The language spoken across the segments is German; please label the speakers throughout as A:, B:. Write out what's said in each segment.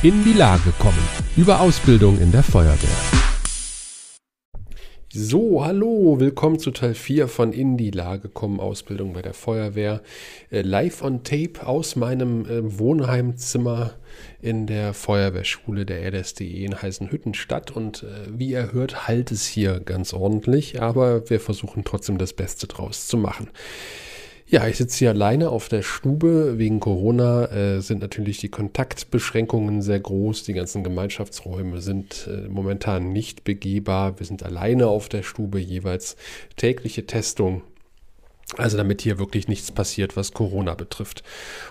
A: In die Lage kommen. Über Ausbildung in der Feuerwehr.
B: So, hallo, willkommen zu Teil 4 von In die Lage kommen, Ausbildung bei der Feuerwehr. Äh, live on Tape aus meinem äh, Wohnheimzimmer in der Feuerwehrschule der RDSDE in Heißenhüttenstadt. Und äh, wie ihr hört, halt es hier ganz ordentlich, aber wir versuchen trotzdem das Beste draus zu machen. Ja, ich sitze hier alleine auf der Stube. Wegen Corona äh, sind natürlich die Kontaktbeschränkungen sehr groß. Die ganzen Gemeinschaftsräume sind äh, momentan nicht begehbar. Wir sind alleine auf der Stube, jeweils tägliche Testung also damit hier wirklich nichts passiert, was Corona betrifft.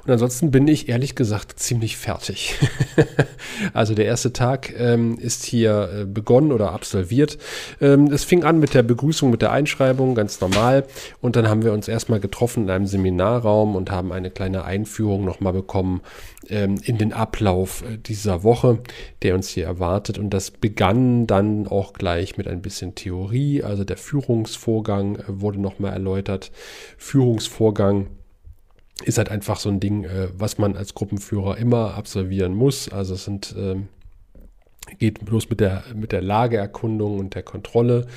B: Und ansonsten bin ich ehrlich gesagt ziemlich fertig. also der erste Tag ähm, ist hier äh, begonnen oder absolviert. Ähm, es fing an mit der Begrüßung, mit der Einschreibung, ganz normal. Und dann haben wir uns erstmal getroffen in einem Seminarraum und haben eine kleine Einführung nochmal bekommen ähm, in den Ablauf äh, dieser Woche, der uns hier erwartet. Und das begann dann auch gleich mit ein bisschen Theorie. Also der Führungsvorgang äh, wurde nochmal erläutert. Führungsvorgang ist halt einfach so ein Ding, äh, was man als Gruppenführer immer absolvieren muss. Also es sind ähm, geht bloß mit der, mit der Lageerkundung und der Kontrolle.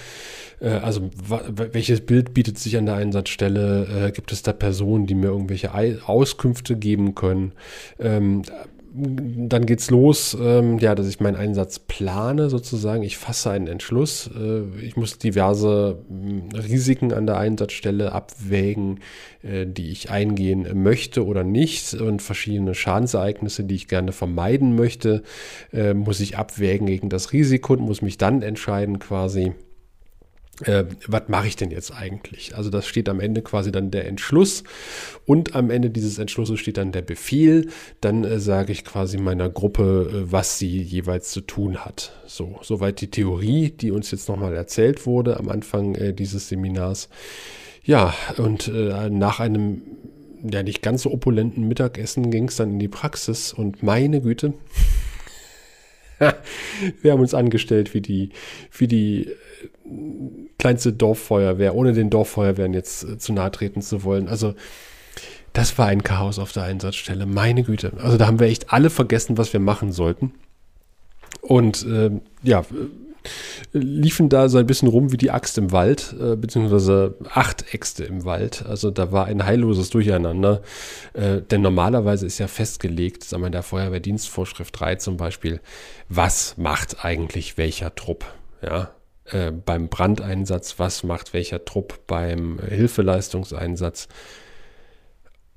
B: Äh, also welches Bild bietet sich an der Einsatzstelle? Äh, gibt es da Personen, die mir irgendwelche Auskünfte geben können? Ähm, dann geht's los, ähm, ja, dass ich meinen Einsatz plane sozusagen. Ich fasse einen Entschluss. Äh, ich muss diverse äh, Risiken an der Einsatzstelle abwägen, äh, die ich eingehen möchte oder nicht und verschiedene Schadensereignisse, die ich gerne vermeiden möchte, äh, muss ich abwägen gegen das Risiko und muss mich dann entscheiden quasi äh, was mache ich denn jetzt eigentlich? Also das steht am Ende quasi dann der Entschluss und am Ende dieses Entschlusses steht dann der Befehl. Dann äh, sage ich quasi meiner Gruppe, äh, was sie jeweils zu tun hat. So, soweit die Theorie, die uns jetzt nochmal erzählt wurde am Anfang äh, dieses Seminars. Ja, und äh, nach einem ja nicht ganz so opulenten Mittagessen ging es dann in die Praxis und meine Güte. wir haben uns angestellt wie die, wie die äh, kleinste Dorffeuerwehr, ohne den Dorffeuerwehren jetzt äh, zu nahe treten zu wollen. Also das war ein Chaos auf der Einsatzstelle. Meine Güte. Also da haben wir echt alle vergessen, was wir machen sollten. Und äh, ja, liefen da so ein bisschen rum wie die Axt im Wald, äh, beziehungsweise acht Äxte im Wald. Also da war ein heilloses Durcheinander. Äh, denn normalerweise ist ja festgelegt, sagen wir in der Feuerwehrdienstvorschrift 3 zum Beispiel, was macht eigentlich welcher Trupp. Ja, äh, beim Brandeinsatz, was macht welcher Trupp beim Hilfeleistungseinsatz.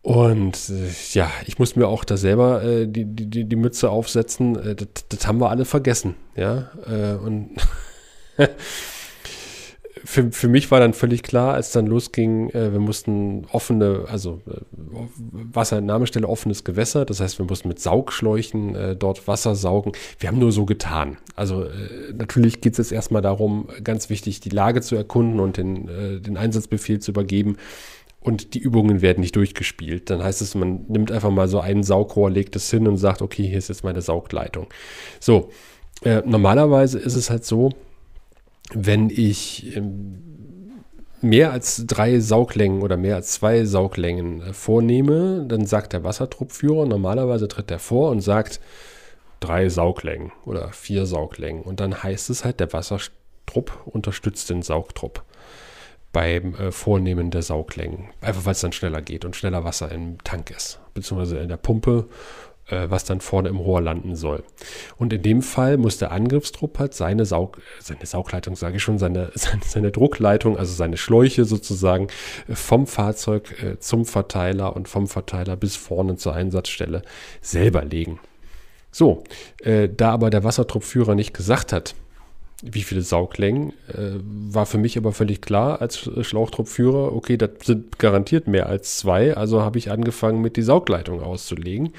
B: Und äh, ja, ich muss mir auch da selber äh, die, die, die Mütze aufsetzen. Äh, das, das, haben wir alle vergessen. Ja, äh, und für, für mich war dann völlig klar, als dann losging, äh, wir mussten offene, also äh, Wasserentnahmestelle offenes Gewässer, das heißt, wir mussten mit Saugschläuchen äh, dort Wasser saugen. Wir haben nur so getan. Also äh, natürlich geht es jetzt erstmal darum, ganz wichtig, die Lage zu erkunden und den, äh, den Einsatzbefehl zu übergeben und die Übungen werden nicht durchgespielt. Dann heißt es, man nimmt einfach mal so ein Saugrohr, legt es hin und sagt, okay, hier ist jetzt meine Saugleitung. So, äh, normalerweise ist es halt so, wenn ich ähm, mehr als drei Sauglängen oder mehr als zwei Sauglängen äh, vornehme, dann sagt der Wassertruppführer, normalerweise tritt er vor und sagt drei Sauglängen oder vier Sauglängen. Und dann heißt es halt, der Wassertrupp unterstützt den Saugtrupp beim äh, Vornehmen der Sauglängen. Einfach weil es dann schneller geht und schneller Wasser im Tank ist, beziehungsweise in der Pumpe, äh, was dann vorne im Rohr landen soll. Und in dem Fall muss der Angriffstrupp halt seine, Saug, seine Saugleitung, sage ich schon, seine, seine, seine, Druckleitung, also seine Schläuche sozusagen äh, vom Fahrzeug äh, zum Verteiler und vom Verteiler bis vorne zur Einsatzstelle selber legen. So, äh, da aber der Wassertruppführer nicht gesagt hat, wie viele Sauglängen, äh, war für mich aber völlig klar als Schlauchtruppführer, okay, das sind garantiert mehr als zwei, also habe ich angefangen mit die Saugleitung auszulegen.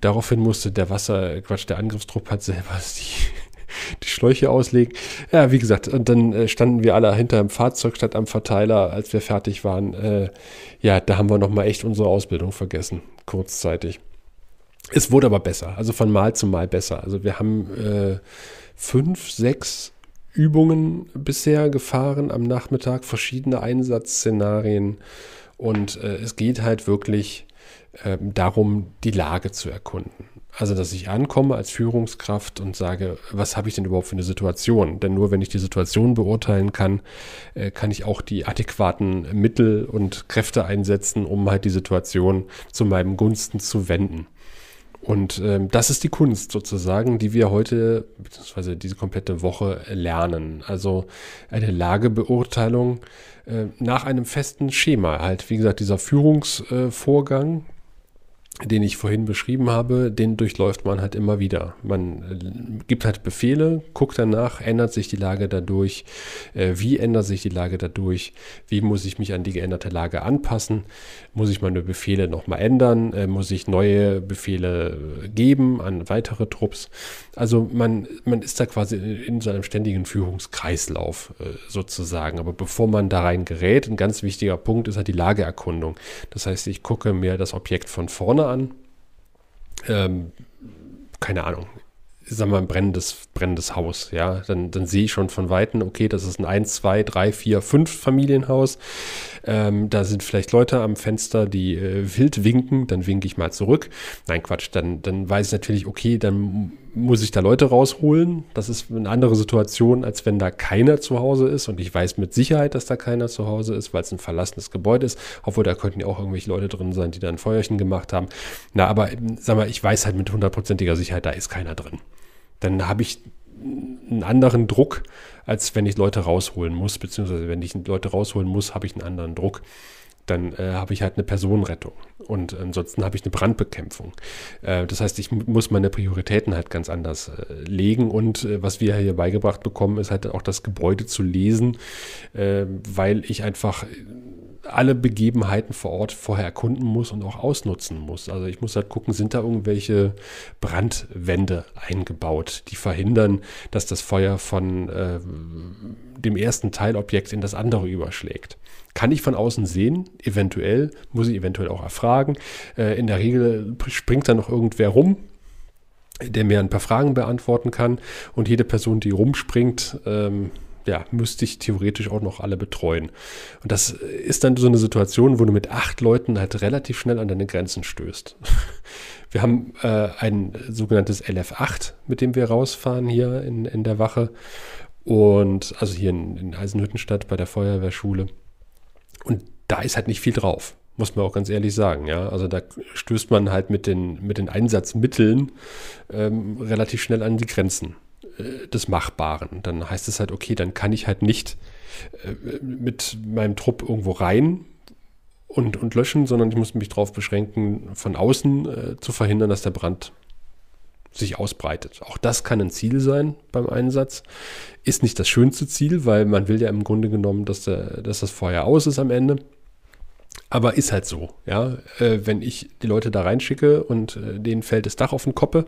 B: Daraufhin musste der Wasser, Quatsch, der Angriffstrupp hat selber die, die Schläuche auslegen. Ja, wie gesagt, und dann äh, standen wir alle hinter dem Fahrzeug statt am Verteiler, als wir fertig waren. Äh, ja, da haben wir nochmal echt unsere Ausbildung vergessen, kurzzeitig. Es wurde aber besser, also von Mal zu Mal besser. Also wir haben äh, fünf, sechs Übungen bisher gefahren am Nachmittag, verschiedene Einsatzszenarien und äh, es geht halt wirklich äh, darum, die Lage zu erkunden. Also, dass ich ankomme als Führungskraft und sage, was habe ich denn überhaupt für eine Situation? Denn nur wenn ich die Situation beurteilen kann, äh, kann ich auch die adäquaten Mittel und Kräfte einsetzen, um halt die Situation zu meinem Gunsten zu wenden. Und ähm, das ist die Kunst sozusagen, die wir heute, beziehungsweise diese komplette Woche lernen. Also eine Lagebeurteilung äh, nach einem festen Schema. Halt, wie gesagt, dieser Führungsvorgang, den ich vorhin beschrieben habe, den durchläuft man halt immer wieder. Man äh, gibt halt Befehle, guckt danach, ändert sich die Lage dadurch, äh, wie ändert sich die Lage dadurch, wie muss ich mich an die geänderte Lage anpassen, muss ich meine Befehle nochmal ändern, äh, muss ich neue Befehle geben an weitere Trupps. Also man, man ist da quasi in so einem ständigen Führungskreislauf sozusagen. Aber bevor man da rein gerät, ein ganz wichtiger Punkt ist halt die Lageerkundung. Das heißt, ich gucke mir das Objekt von vorne an. Ähm, keine Ahnung, sagen wir ein brennendes, brennendes Haus, ja, dann, dann sehe ich schon von Weitem, okay, das ist ein 1, 2, 3, 4, 5 Familienhaus. Ähm, da sind vielleicht Leute am Fenster, die äh, wild winken, dann winke ich mal zurück. Nein, Quatsch, dann, dann weiß ich natürlich, okay, dann muss ich da Leute rausholen. Das ist eine andere Situation, als wenn da keiner zu Hause ist. Und ich weiß mit Sicherheit, dass da keiner zu Hause ist, weil es ein verlassenes Gebäude ist. Obwohl da könnten ja auch irgendwelche Leute drin sein, die da ein Feuerchen gemacht haben. Na, aber sag mal, ich weiß halt mit hundertprozentiger Sicherheit, da ist keiner drin. Dann habe ich einen anderen Druck, als wenn ich Leute rausholen muss, beziehungsweise wenn ich Leute rausholen muss, habe ich einen anderen Druck. Dann äh, habe ich halt eine Personenrettung und ansonsten habe ich eine Brandbekämpfung. Äh, das heißt, ich muss meine Prioritäten halt ganz anders äh, legen und äh, was wir hier beigebracht bekommen, ist halt auch das Gebäude zu lesen, äh, weil ich einfach alle Begebenheiten vor Ort vorher erkunden muss und auch ausnutzen muss. Also ich muss halt gucken, sind da irgendwelche Brandwände eingebaut, die verhindern, dass das Feuer von äh, dem ersten Teilobjekt in das andere überschlägt. Kann ich von außen sehen, eventuell, muss ich eventuell auch erfragen. Äh, in der Regel springt da noch irgendwer rum, der mir ein paar Fragen beantworten kann. Und jede Person, die rumspringt, ähm, ja, müsste ich theoretisch auch noch alle betreuen. Und das ist dann so eine Situation, wo du mit acht Leuten halt relativ schnell an deine Grenzen stößt. Wir haben äh, ein sogenanntes LF8, mit dem wir rausfahren hier in, in der Wache. Und also hier in, in Eisenhüttenstadt bei der Feuerwehrschule. Und da ist halt nicht viel drauf muss man auch ganz ehrlich sagen, ja. Also da stößt man halt mit den, mit den Einsatzmitteln ähm, relativ schnell an die Grenzen. Äh, des Machbaren. Dann heißt es halt, okay, dann kann ich halt nicht äh, mit meinem Trupp irgendwo rein und, und löschen, sondern ich muss mich darauf beschränken, von außen äh, zu verhindern, dass der Brand sich ausbreitet. Auch das kann ein Ziel sein beim Einsatz. Ist nicht das schönste Ziel, weil man will ja im Grunde genommen, dass, der, dass das Feuer aus ist am Ende. Aber ist halt so, ja. Äh, wenn ich die Leute da reinschicke und äh, denen fällt das Dach auf den Koppe,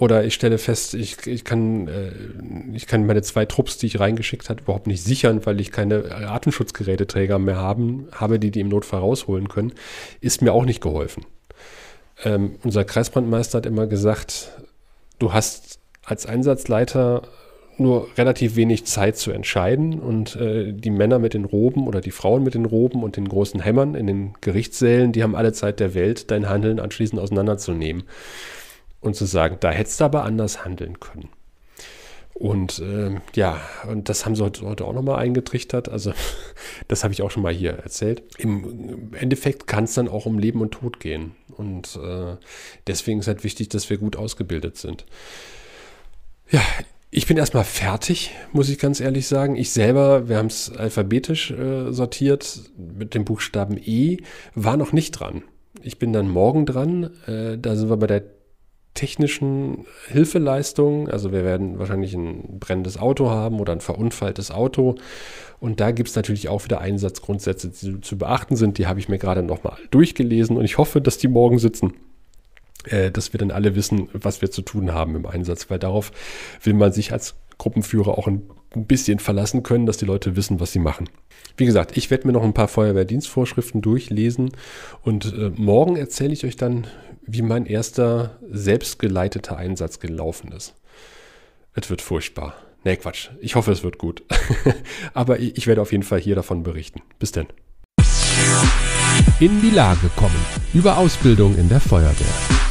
B: oder ich stelle fest, ich, ich, kann, äh, ich kann meine zwei Trupps, die ich reingeschickt habe, überhaupt nicht sichern, weil ich keine Atemschutzgeräteträger mehr haben, habe, die die im Notfall rausholen können, ist mir auch nicht geholfen. Ähm, unser Kreisbrandmeister hat immer gesagt, du hast als Einsatzleiter nur relativ wenig Zeit zu entscheiden und äh, die Männer mit den Roben oder die Frauen mit den Roben und den großen Hämmern in den Gerichtssälen, die haben alle Zeit der Welt, dein Handeln anschließend auseinanderzunehmen und zu sagen, da hättest du aber anders handeln können. Und äh, ja, und das haben sie heute, auch nochmal eingetrichtert. Also, das habe ich auch schon mal hier erzählt. Im Endeffekt kann es dann auch um Leben und Tod gehen. Und äh, deswegen ist halt wichtig, dass wir gut ausgebildet sind. Ja, ich bin erstmal fertig, muss ich ganz ehrlich sagen. Ich selber, wir haben es alphabetisch äh, sortiert mit dem Buchstaben E, war noch nicht dran. Ich bin dann morgen dran. Äh, da sind wir bei der technischen Hilfeleistungen. Also wir werden wahrscheinlich ein brennendes Auto haben oder ein verunfalltes Auto. Und da gibt es natürlich auch wieder Einsatzgrundsätze, die zu beachten sind. Die habe ich mir gerade nochmal durchgelesen und ich hoffe, dass die morgen sitzen. Äh, dass wir dann alle wissen, was wir zu tun haben im Einsatz, weil darauf will man sich als Gruppenführer auch ein bisschen verlassen können, dass die Leute wissen, was sie machen. Wie gesagt, ich werde mir noch ein paar Feuerwehrdienstvorschriften durchlesen und äh, morgen erzähle ich euch dann, wie mein erster selbstgeleiteter Einsatz gelaufen ist. Es wird furchtbar. Nee, Quatsch. Ich hoffe, es wird gut. Aber ich werde auf jeden Fall hier davon berichten. Bis denn.
A: In die Lage kommen. Über Ausbildung in der Feuerwehr.